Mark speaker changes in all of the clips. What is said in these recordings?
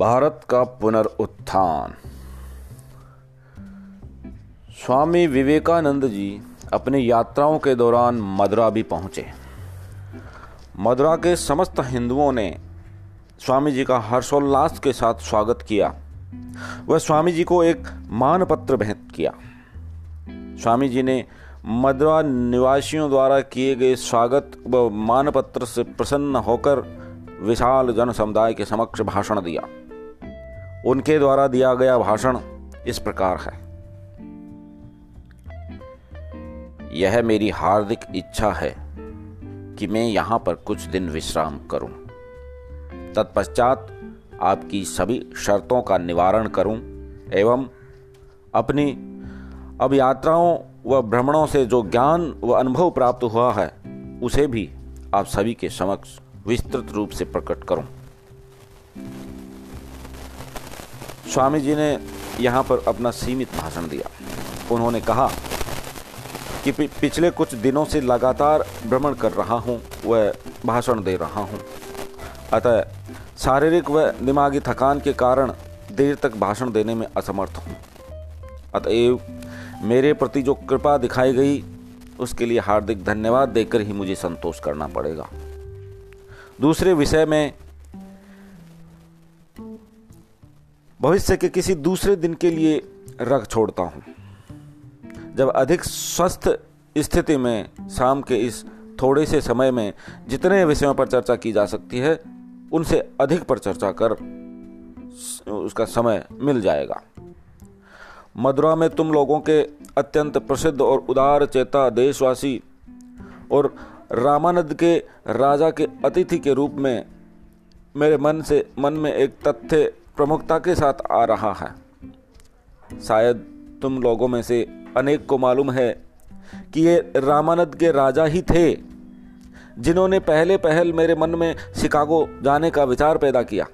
Speaker 1: भारत का पुनरुत्थान। स्वामी विवेकानंद जी अपनी यात्राओं के दौरान मदुरा भी पहुँचे। मदुरा के समस्त हिंदुओं ने स्वामी जी का हर्षोल्लास के साथ स्वागत किया। वह स्वामी जी को एक मानपत्र भेंट किया। स्वामी जी ने मदुरा निवासियों द्वारा किए गए स्वागत व मानपत्र से प्रसन्न होकर विशाल जन समुदाय के समक्ष भाषण दिया। उनके द्वारा दिया गया भाषण इस प्रकार है। यह मेरी हार्दिक इच्छा है कि मैं यहाँ पर कुछ दिन विश्राम करूँ। तत्पश्चात आपकी सभी शर्तों का निवारण करूँ एवं अपनी अब यात्राओं व भ्रमणों से जो ज्ञान व अनुभव प्राप्त हुआ है, उसे भी आप सभी के समक्ष विस्तृत रूप से प्रकट करूँ। स्वामी जी ने यहाँ पर अपना सीमित भाषण दिया। उन्होंने कहा कि पिछले कुछ दिनों से लगातार भ्रमण कर रहा हूँ व भाषण दे रहा हूँ। अतः शारीरिक व दिमागी थकान के कारण देर तक भाषण देने में असमर्थ हूँ। अतएव मेरे प्रति जो कृपा दिखाई गई, उसके लिए हार्दिक धन्यवाद देकर ही मुझे संतोष करना पड़ेगा। दूसरे विषय में भविष्य के किसी दूसरे दिन के लिए रख छोड़ता हूँ। जब अधिक स्वस्थ स्थिति में शाम के इस थोड़े से समय में जितने विषयों पर चर्चा की जा सकती है, उनसे अधिक पर चर्चा कर उसका समय मिल जाएगा। मदुरा में तुम लोगों के अत्यंत प्रसिद्ध और उदार चेता देशवासी और रामानंद के राजा के अतिथि के रूप में मेरे मन से मन में एक तथ्य प्रमुखता के साथ आ रहा है। शायद तुम लोगों में से अनेक को मालूम है कि ये रामानंद के राजा ही थे जिन्होंने पहले पहल मेरे मन में शिकागो जाने का विचार पैदा किया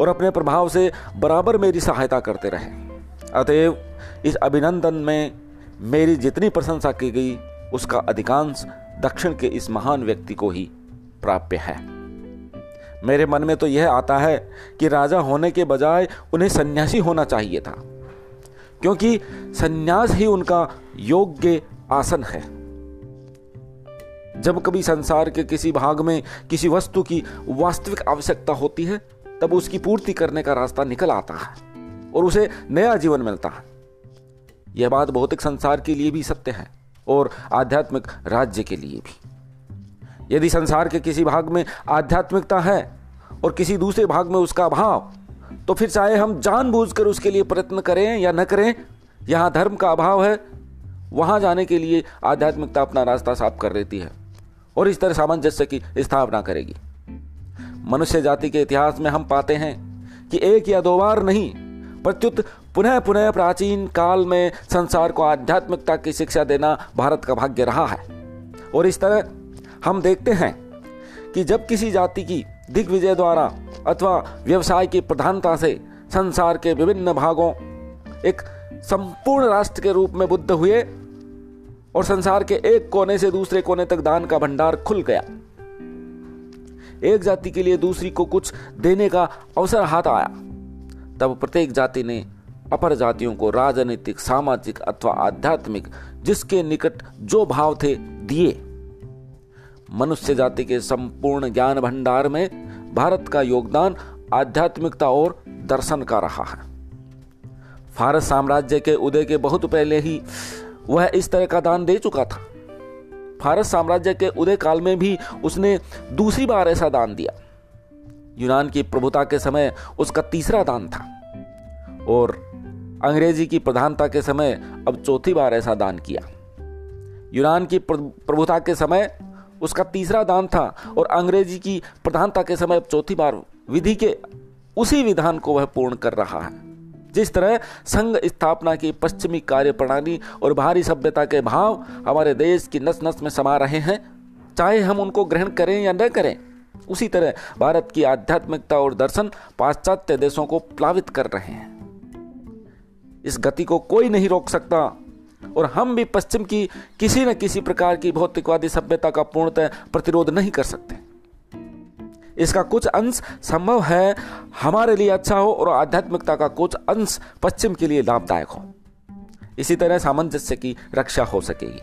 Speaker 1: और अपने प्रभाव से बराबर मेरी सहायता करते रहे। अतएव इस अभिनंदन में मेरी जितनी प्रशंसा की गई, उसका अधिकांश दक्षिण के इस महान व्यक्ति को ही प्राप्य है। मेरे मन में तो यह आता है कि राजा होने के बजाय उन्हें सन्यासी होना चाहिए था, क्योंकि सन्यास ही उनका योग्य आसन है। जब कभी संसार के किसी भाग में किसी वस्तु की वास्तविक आवश्यकता होती है, तब उसकी पूर्ति करने का रास्ता निकल आता है और उसे नया जीवन मिलता है। यह बात भौतिक संसार के लिए भी सत्य है और आध्यात्मिक राज्य के लिए भी। यदि संसार के किसी भाग में आध्यात्मिकता है और किसी दूसरे भाग में उसका अभाव तो फिर चाहे हम जानबूझकर उसके लिए प्रयत्न करें या न करें, यहाँ धर्म का अभाव है। वहाँ जाने के लिए आध्यात्मिकता अपना रास्ता साफ़ कर लेती है और इस तरह सामंजस्य की स्थापना करेगी। मनुष्य जाति के इतिहास में हम पाते हैं कि एक या दो बार नहीं, प्रत्युत पुनः पुनः प्राचीन काल में संसार को आध्यात्मिकता की शिक्षा देना भारत का भाग्य रहा है। और इस तरह हम देखते हैं कि जब किसी जाति की दिग्विजय द्वारा अथवा व्यवसाय की प्रधानता से संसार के विभिन्न भागों एक संपूर्ण राष्ट्र के रूप में बुद्ध हुए और संसार के एक कोने से दूसरे कोने तक दान का भंडार खुल गया, एक जाति के लिए दूसरी को कुछ देने का अवसर हाथ आया, तब प्रत्येक जाति ने अपर जातियों को राजनीतिक, सामाजिक अथवा आध्यात्मिक, जिसके निकट जो भाव थे, दिए। मनुष्य जाति के संपूर्ण ज्ञान भंडार में भारत का योगदान आध्यात्मिकता और दर्शन का रहा है। फारस साम्राज्य के उदय के बहुत पहले ही वह इस तरह का दान दे चुका था। फारस साम्राज्य के उदय काल में भी उसने दूसरी बार ऐसा दान दिया। यूनान की प्रभुता के समय उसका तीसरा दान था और अंग्रेज़ी की प्रधानता के समय अब चौथी बार ऐसा दान किया। यूनान की प्रभुता के समय उसका तीसरा दान था और अंग्रेज़ी की प्रधानता के समय चौथी बार विधि के उसी विधान को वह पूर्ण कर रहा है। जिस तरह संघ स्थापना की पश्चिमी कार्य प्रणाली और भारी सभ्यता के भाव हमारे देश की नस नस में समा रहे हैं, चाहे हम उनको ग्रहण करें या न करें, उसी तरह भारत की आध्यात्मिकता और दर्शन पाश्चात्य देशों को प्लावित कर रहे हैं। इस गति को कोई नहीं रोक सकता। और हम भी पश्चिम की किसी न किसी प्रकार की भौतिकवादी सभ्यता का पूर्णतः प्रतिरोध नहीं कर सकते। इसका कुछ अंश संभव है हमारे लिए अच्छा हो और आध्यात्मिकता का कुछ अंश पश्चिम के लिए लाभदायक हो। इसी तरह सामंजस्य की रक्षा हो सकेगी।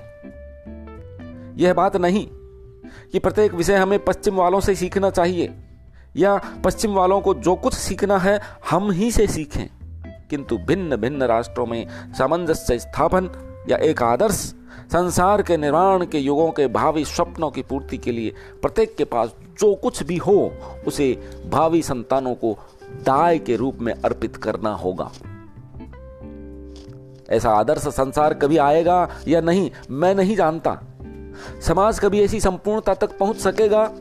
Speaker 1: यह बात नहीं कि प्रत्येक विषय हमें पश्चिम वालों से सीखना चाहिए या पश्चिम वालों को जो कुछ सीखना है हम ही से सीखें, किंतु भिन्न भिन्न राष्ट्रों में सामंजस्य स्थापन या एक आदर्श संसार के निर्माण के युगों के भावी स्वप्नों की पूर्ति के लिए प्रत्येक के पास जो कुछ भी हो, उसे भावी संतानों को दाय के रूप में अर्पित करना होगा। ऐसा आदर्श संसार कभी आएगा या नहीं, मैं नहीं जानता। समाज कभी ऐसी संपूर्णता तक पहुँच सकेगा?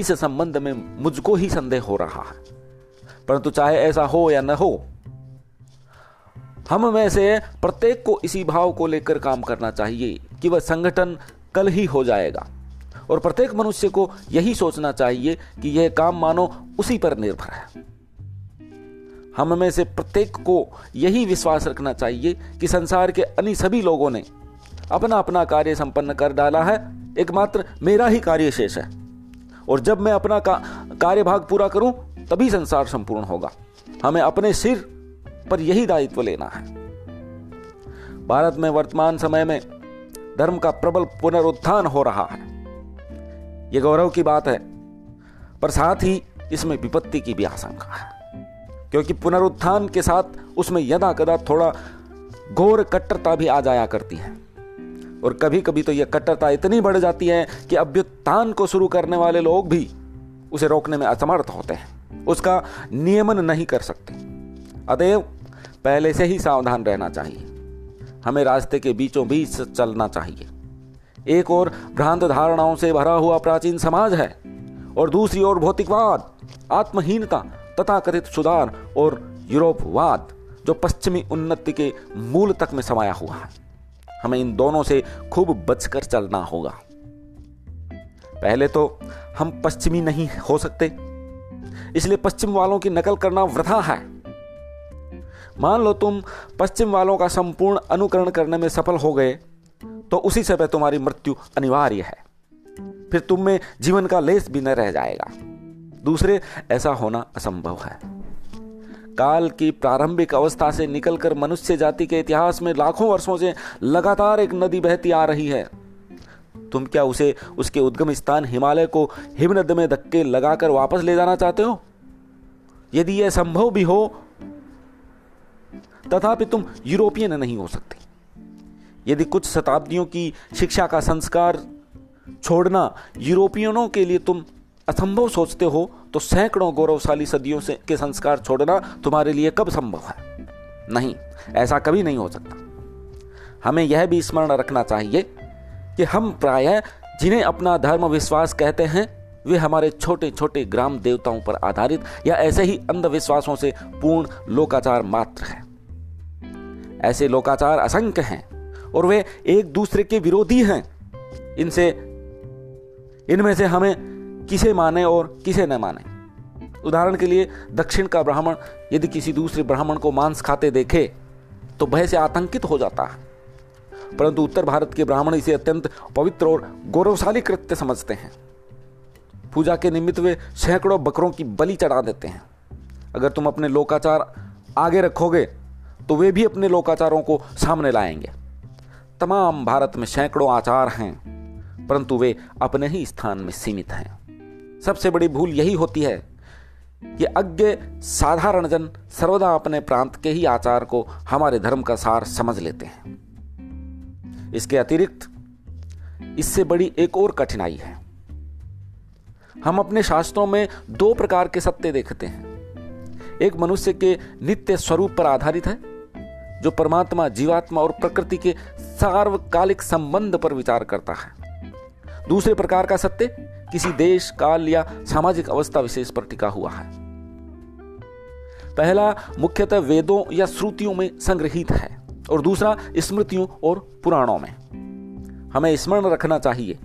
Speaker 1: इस संबंध में मुझको ही संदेह हो रहा है। परंतु चाहे ऐसा हो या न हो हम में से प्रत्येक को इसी भाव को लेकर काम करना चाहिए कि वह संगठन कल ही हो जाएगा। और प्रत्येक मनुष्य को यही सोचना चाहिए कि यह काम मानो उसी पर निर्भर है। हम में से प्रत्येक को यही विश्वास रखना चाहिए कि संसार के अन्य सभी लोगों ने अपना अपना कार्य संपन्न कर डाला है एकमात्र मेरा ही कार्य शेष है। और जब मैं अपना का, कार्यभाग पूरा करूँ तभी संसार संपूर्ण होगा। हमें अपने सिर पर यही दायित्व लेना है। भारत में वर्तमान समय में धर्म का प्रबल पुनरुत्थान हो रहा है। यह गौरव की बात है, पर साथ ही इसमें विपत्ति की भी आशंका है, क्योंकि पुनरुत्थान के साथ उसमें यदा कदा थोड़ा घोर कट्टरता भी आ जाया करती है। और कभी कभी तो यह कट्टरता इतनी बढ़ जाती है कि अभ्युत्थान को शुरू करने वाले लोग भी उसे रोकने में असमर्थ होते हैं। उसका नियमन नहीं कर सकते। अतएव पहले से ही सावधान रहना चाहिए। हमें रास्ते के बीचों बीच चलना चाहिए। एक और भ्रांत धारणाओं से भरा हुआ प्राचीन समाज है, और दूसरी ओर भौतिकवाद, आत्महीनता तथा कथित सुधार और यूरोपवाद, जो पश्चिमी उन्नति के मूल तक में समाया हुआ है। हमें इन दोनों से खूब बचकर चलना होगा। पहले तो हम पश्चिमी नहीं हो सकते, इसलिए पश्चिम वालों की नकल करना वृथा है। मान लो तुम पश्चिम वालों का संपूर्ण अनुकरण करने में सफल हो गए तो उसी समय तुम्हारी मृत्यु अनिवार्य है। फिर तुम में जीवन का लेस भी न रह जाएगा। दूसरे, ऐसा होना असंभव है। काल की प्रारंभिक अवस्था से निकलकर मनुष्य जाति के इतिहास में लाखों वर्षों से लगातार एक नदी बहती आ रही है। तुम क्या उसे, उसके उद्गम स्थान हिमालय को हिमनद में धक्के लगाकर वापस ले जाना चाहते हो? यदि यह संभव भी हो तथापि तुम यूरोपियन नहीं हो सकते। यदि कुछ शताब्दियों की शिक्षा का संस्कार छोड़ना यूरोपियनों के लिए तुम असंभव सोचते हो तो सैकड़ों गौरवशाली सदियों से के संस्कार छोड़ना तुम्हारे लिए कब संभव है? नहीं, ऐसा कभी नहीं हो सकता। हमें यह भी स्मरण रखना चाहिए कि हम प्राय जिन्हें अपना धर्म विश्वास कहते हैं वे हमारे छोटे छोटे ग्राम देवताओं पर आधारित या ऐसे ही अंधविश्वासों से पूर्ण लोकाचार मात्र है। ऐसे लोकाचार असंख्य हैं और वे एक दूसरे के विरोधी हैं। इनसे, इनमें से हमें किसे माने और किसे न माने। उदाहरण के लिए, दक्षिण का ब्राह्मण यदि किसी दूसरे ब्राह्मण को मांस खाते देखे तो भय से आतंकित हो जाता है। परंतु उत्तर भारत के ब्राह्मण इसे अत्यंत पवित्र और गौरवशाली कृत्य समझते हैं। पूजा के निमित्त वे सैकड़ों बकरों की बलि चढ़ा देते हैं। अगर तुम अपने लोकाचार आगे रखोगे तो वे भी अपने लोकाचारों को सामने लाएँगे। तमाम भारत में सैकड़ों आचार हैं, परंतु वे अपने ही स्थान में सीमित हैं। सबसे बड़ी भूल यही होती है कि अज्ञ साधारण जन सर्वदा अपने प्रांत के ही आचार को हमारे धर्म का सार समझ लेते हैं। इसके अतिरिक्त, इससे बड़ी एक और कठिनाई है। हम अपने शास्त्रों में दो प्रकार के सत्य देखते हैं। एक मनुष्य के नित्य स्वरूप पर आधारित है, जो परमात्मा, जीवात्मा और प्रकृति के सार्वकालिक संबंध पर विचार करता है। दूसरे प्रकार का सत्य किसी देश, काल या सामाजिक अवस्था विशेष पर टिका हुआ है। पहला मुख्यतः वेदों या श्रुतियों में संग्रहित है और दूसरा स्मृतियों और पुराणों में। हमें स्मरण रखना चाहिए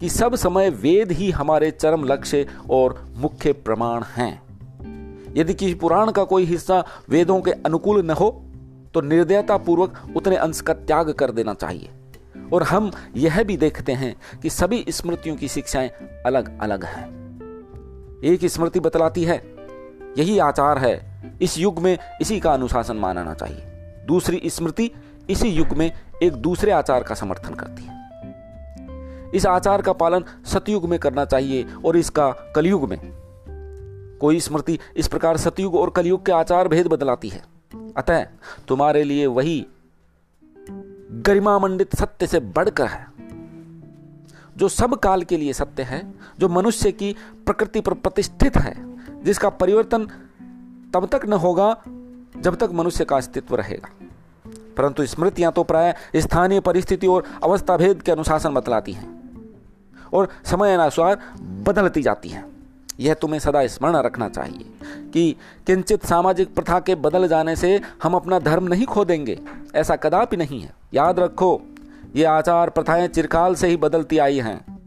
Speaker 1: कि सब समय वेद ही हमारे चरम लक्ष्य और मुख्य प्रमाण हैं। यदि किसी पुराण का कोई हिस्सा वेदों के अनुकूल न हो तो निर्दयता पूर्वक उतने अंश का त्याग कर देना चाहिए। और हम यह भी देखते हैं कि सभी स्मृतियों की शिक्षाएँ अलग अलग हैं। एक स्मृति बतलाती है, यही आचार है, इस युग में इसी का अनुशासन मानना चाहिए। दूसरी स्मृति इसी युग में एक दूसरे आचार का समर्थन करती है। इस आचार का पालन सतयुग में करना चाहिए और इसका कलयुग में। कोई स्मृति इस प्रकार सतयुग और कलयुग के आचार भेद बदलाती है। अतः तुम्हारे लिए वही गरिमामंडित सत्य से बढ़कर है, जो सब काल के लिए सत्य है, जो मनुष्य की प्रकृति पर प्रतिष्ठित है, जिसका परिवर्तन तब तक न होगा जब तक मनुष्य का अस्तित्व रहेगा। परंतु स्मृतियाँ तो प्राय स्थानीय परिस्थिति और अवस्था भेद के अनुशासन बतलाती हैं। और समय अनुसार बदलती जाती हैं। यह तुम्हें सदा स्मरण रखना चाहिए कि किंचित सामाजिक प्रथा के बदल जाने से हम अपना धर्म नहीं खो देंगे ऐसा कदापि नहीं है। याद रखो, ये आचार प्रथाएँ चिरकाल से ही बदलती आई हैं।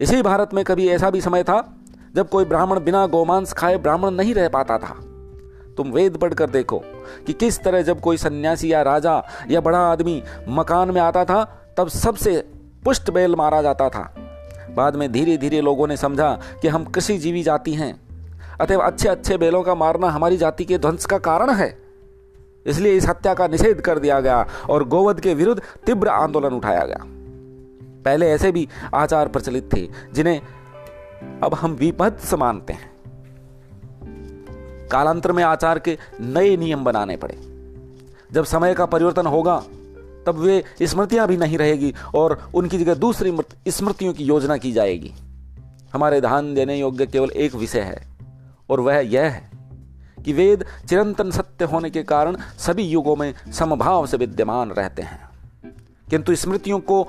Speaker 1: इसी भारत में कभी ऐसा भी समय था, जब कोई ब्राह्मण बिना गोमांस खाए ब्राह्मण नहीं रह पाता था। तुम वेद पढ़कर देखो कि किस तरह जब कोई सन्यासी या राजा या बड़ा आदमी मकान में आता था, तब सबसे पुष्ट बैल मारा जाता था। बाद में धीरे धीरे लोगों ने समझा कि हम कृषि जीवी जाति हैं। अतः अच्छे अच्छे बैलों का मारना हमारी जाति के ध्वंस का कारण है। इसलिए इस हत्या का निषेध कर दिया गया और गोवध के विरुद्ध तीव्र आंदोलन उठाया गया। पहले ऐसे भी आचार प्रचलित थे, जिन्हें अब हम विपत्स मानते हैं। कालांतर में आचार के नए नियम बनाने पड़े। जब समय का परिवर्तन होगा तब वे स्मृतियाँ भी नहीं रहेगी और उनकी जगह दूसरी स्मृतियों की योजना की जाएगी। हमारे ध्यान देने योग्य केवल एक विषय है, और वह यह है कि वेद चिरंतन सत्य होने के कारण सभी युगों में समभाव से विद्यमान रहते हैं। किंतु स्मृतियों को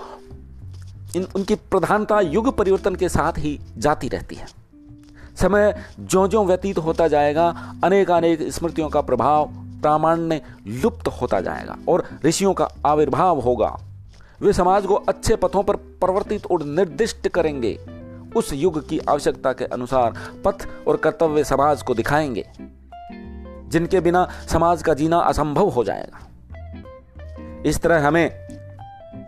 Speaker 1: इन उनकी प्रधानता युग परिवर्तन के साथ ही जाती रहती है। समय जो जो व्यतीत होता जाएगा अनेक अनेक स्मृतियों का प्रभाव प्रामाण्य लुप्त होता जाएगा और ऋषियों का आविर्भाव होगा। वे समाज को अच्छे पथों पर परिवर्तित और निर्दिष्ट करेंगे। उस युग की आवश्यकता के अनुसार पथ और कर्तव्य समाज को दिखाएँगे, जिनके बिना समाज का जीना असंभव हो जाएगा। इस तरह हमें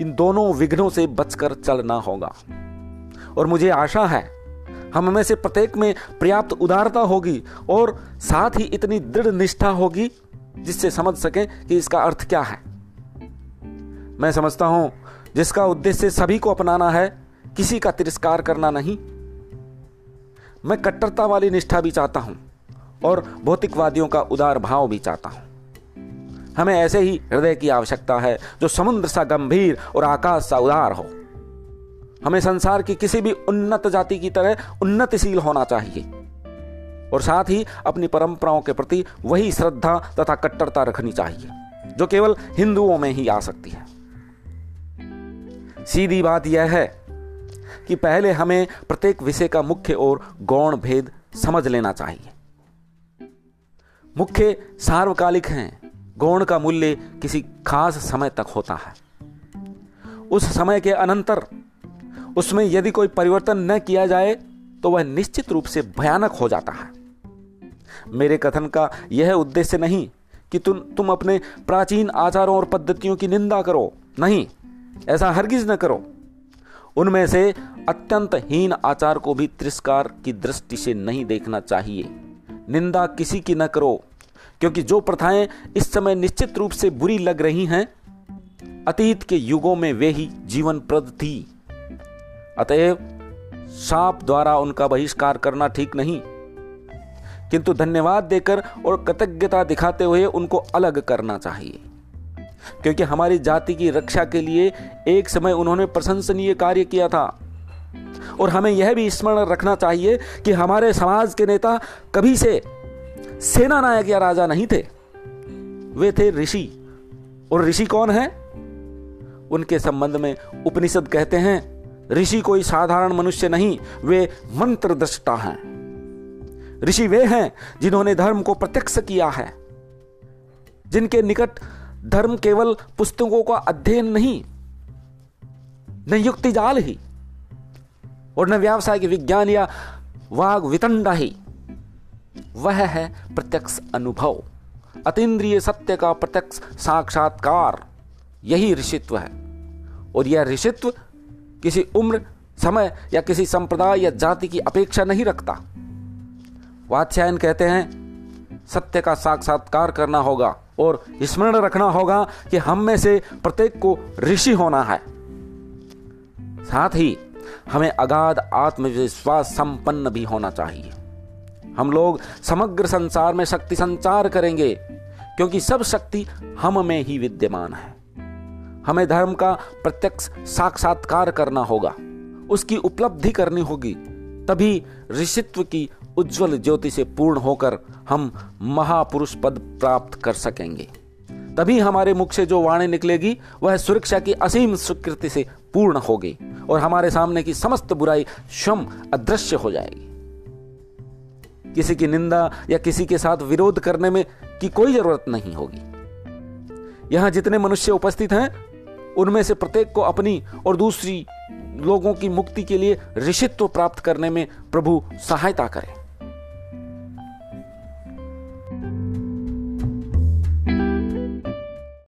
Speaker 1: इन दोनों विघ्नों से बचकर चलना होगा। और मुझे आशा है, हम में से प्रत्येक में पर्याप्त उदारता होगी और साथ ही इतनी दृढ़ निष्ठा होगी जिससे समझ सकें कि इसका अर्थ क्या है। मैं समझता हूँ, जिसका उद्देश्य सभी को अपनाना है, किसी का तिरस्कार करना नहीं। मैं कट्टरता वाली निष्ठा भी चाहता हूँ, और भौतिकवादियों का उदार भाव भी चाहता हूँ। हमें ऐसे ही हृदय की आवश्यकता है, जो समुद्र सा गंभीर और आकाश सा उदार हो। हमें संसार की किसी भी उन्नत जाति की तरह उन्नतिशील होना चाहिए। और साथ ही अपनी परंपराओं के प्रति वही श्रद्धा तथा कट्टरता रखनी चाहिए, जो केवल हिंदुओं में ही आ सकती है। सीधी बात यह है कि पहले हमें प्रत्येक विषय का मुख्य और गौण भेद समझ लेना चाहिए। मुख्य सार्वकालिक हैं, गौण का मूल्य किसी खास समय तक होता है। उस समय के अनंतर, उसमें यदि कोई परिवर्तन न किया जाए तो वह निश्चित रूप से भयानक हो जाता है। मेरे कथन का यह उद्देश्य नहीं कि तुम तुम अपने प्राचीन आचारों और पद्धतियों की निंदा करो। नहीं, ऐसा हरगिज न करो। उनमें से अत्यंत हीन आचार को भी तिरस्कार की दृष्टि से नहीं देखना चाहिए। निंदा किसी की न करो, क्योंकि जो प्रथाएँ इस समय निश्चित रूप से बुरी लग रही हैं, अतीत के युगों में वे ही जीवन प्रद थी। अतएव साप द्वारा उनका बहिष्कार करना ठीक नहीं। किंतु धन्यवाद देकर और कृतज्ञता दिखाते हुए उनको अलग करना चाहिए। क्योंकि हमारी जाति की रक्षा के लिए एक समय उन्होंने प्रशंसनीय कार्य किया था। और हमें यह भी स्मरण रखना चाहिए कि हमारे समाज के नेता कभी से सेना नायक या राजा नहीं थे। वे थे ऋषि। और ऋषि कौन है? उनके संबंध में उपनिषद कहते हैं, ऋषि कोई साधारण मनुष्य नहीं, वे मंत्र दृष्टा हैं। ऋषि वे हैं जिन्होंने धर्म को प्रत्यक्ष किया है, जिनके निकट धर्म केवल पुस्तकों का अध्ययन नहीं, न युक्ति जाल ही, और न व्यावसायिक विज्ञान या वाग वितंडा ही। वह है प्रत्यक्ष अनुभव, अतीन्द्रिय सत्य का प्रत्यक्ष साक्षात्कार। यही ऋषित्व है, और यह ऋषित्व किसी उम्र, समय या किसी संप्रदाय या जाति की अपेक्षा नहीं रखता। वात्स्यायन कहते हैं, सत्य का साक्षात्कार करना होगा और स्मरण रखना होगा कि हम में से प्रत्येक को ऋषि होना है। साथ ही हमें अगाध आत्मविश्वास संपन्न भी होना चाहिए। हम लोग समग्र संसार में शक्ति संचार करेंगे, क्योंकि सब शक्ति हम में ही विद्यमान है। हमें धर्म का प्रत्यक्ष साक्षात्कार करना होगा, उसकी उपलब्धि करनी होगी, तभी ऋषित्व की उज्जवल ज्योति से पूर्ण होकर हम महापुरुष पद प्राप्त कर सकेंगे। तभी हमारे मुख से जो वाणी निकलेगी, वह सुरक्षा की असीम स्वीकृति से पूर्ण होगी और हमारे सामने की समस्त बुराई स्वयं अदृश्य हो जाएगी। किसी की निंदा या किसी के साथ विरोध करने में की कोई ज़रूरत नहीं होगी। यहाँ जितने मनुष्य उपस्थित हैं, उनमें से प्रत्येक को अपनी और दूसरी लोगों की मुक्ति के लिए ऋषित्व प्राप्त करने में प्रभु सहायता करें।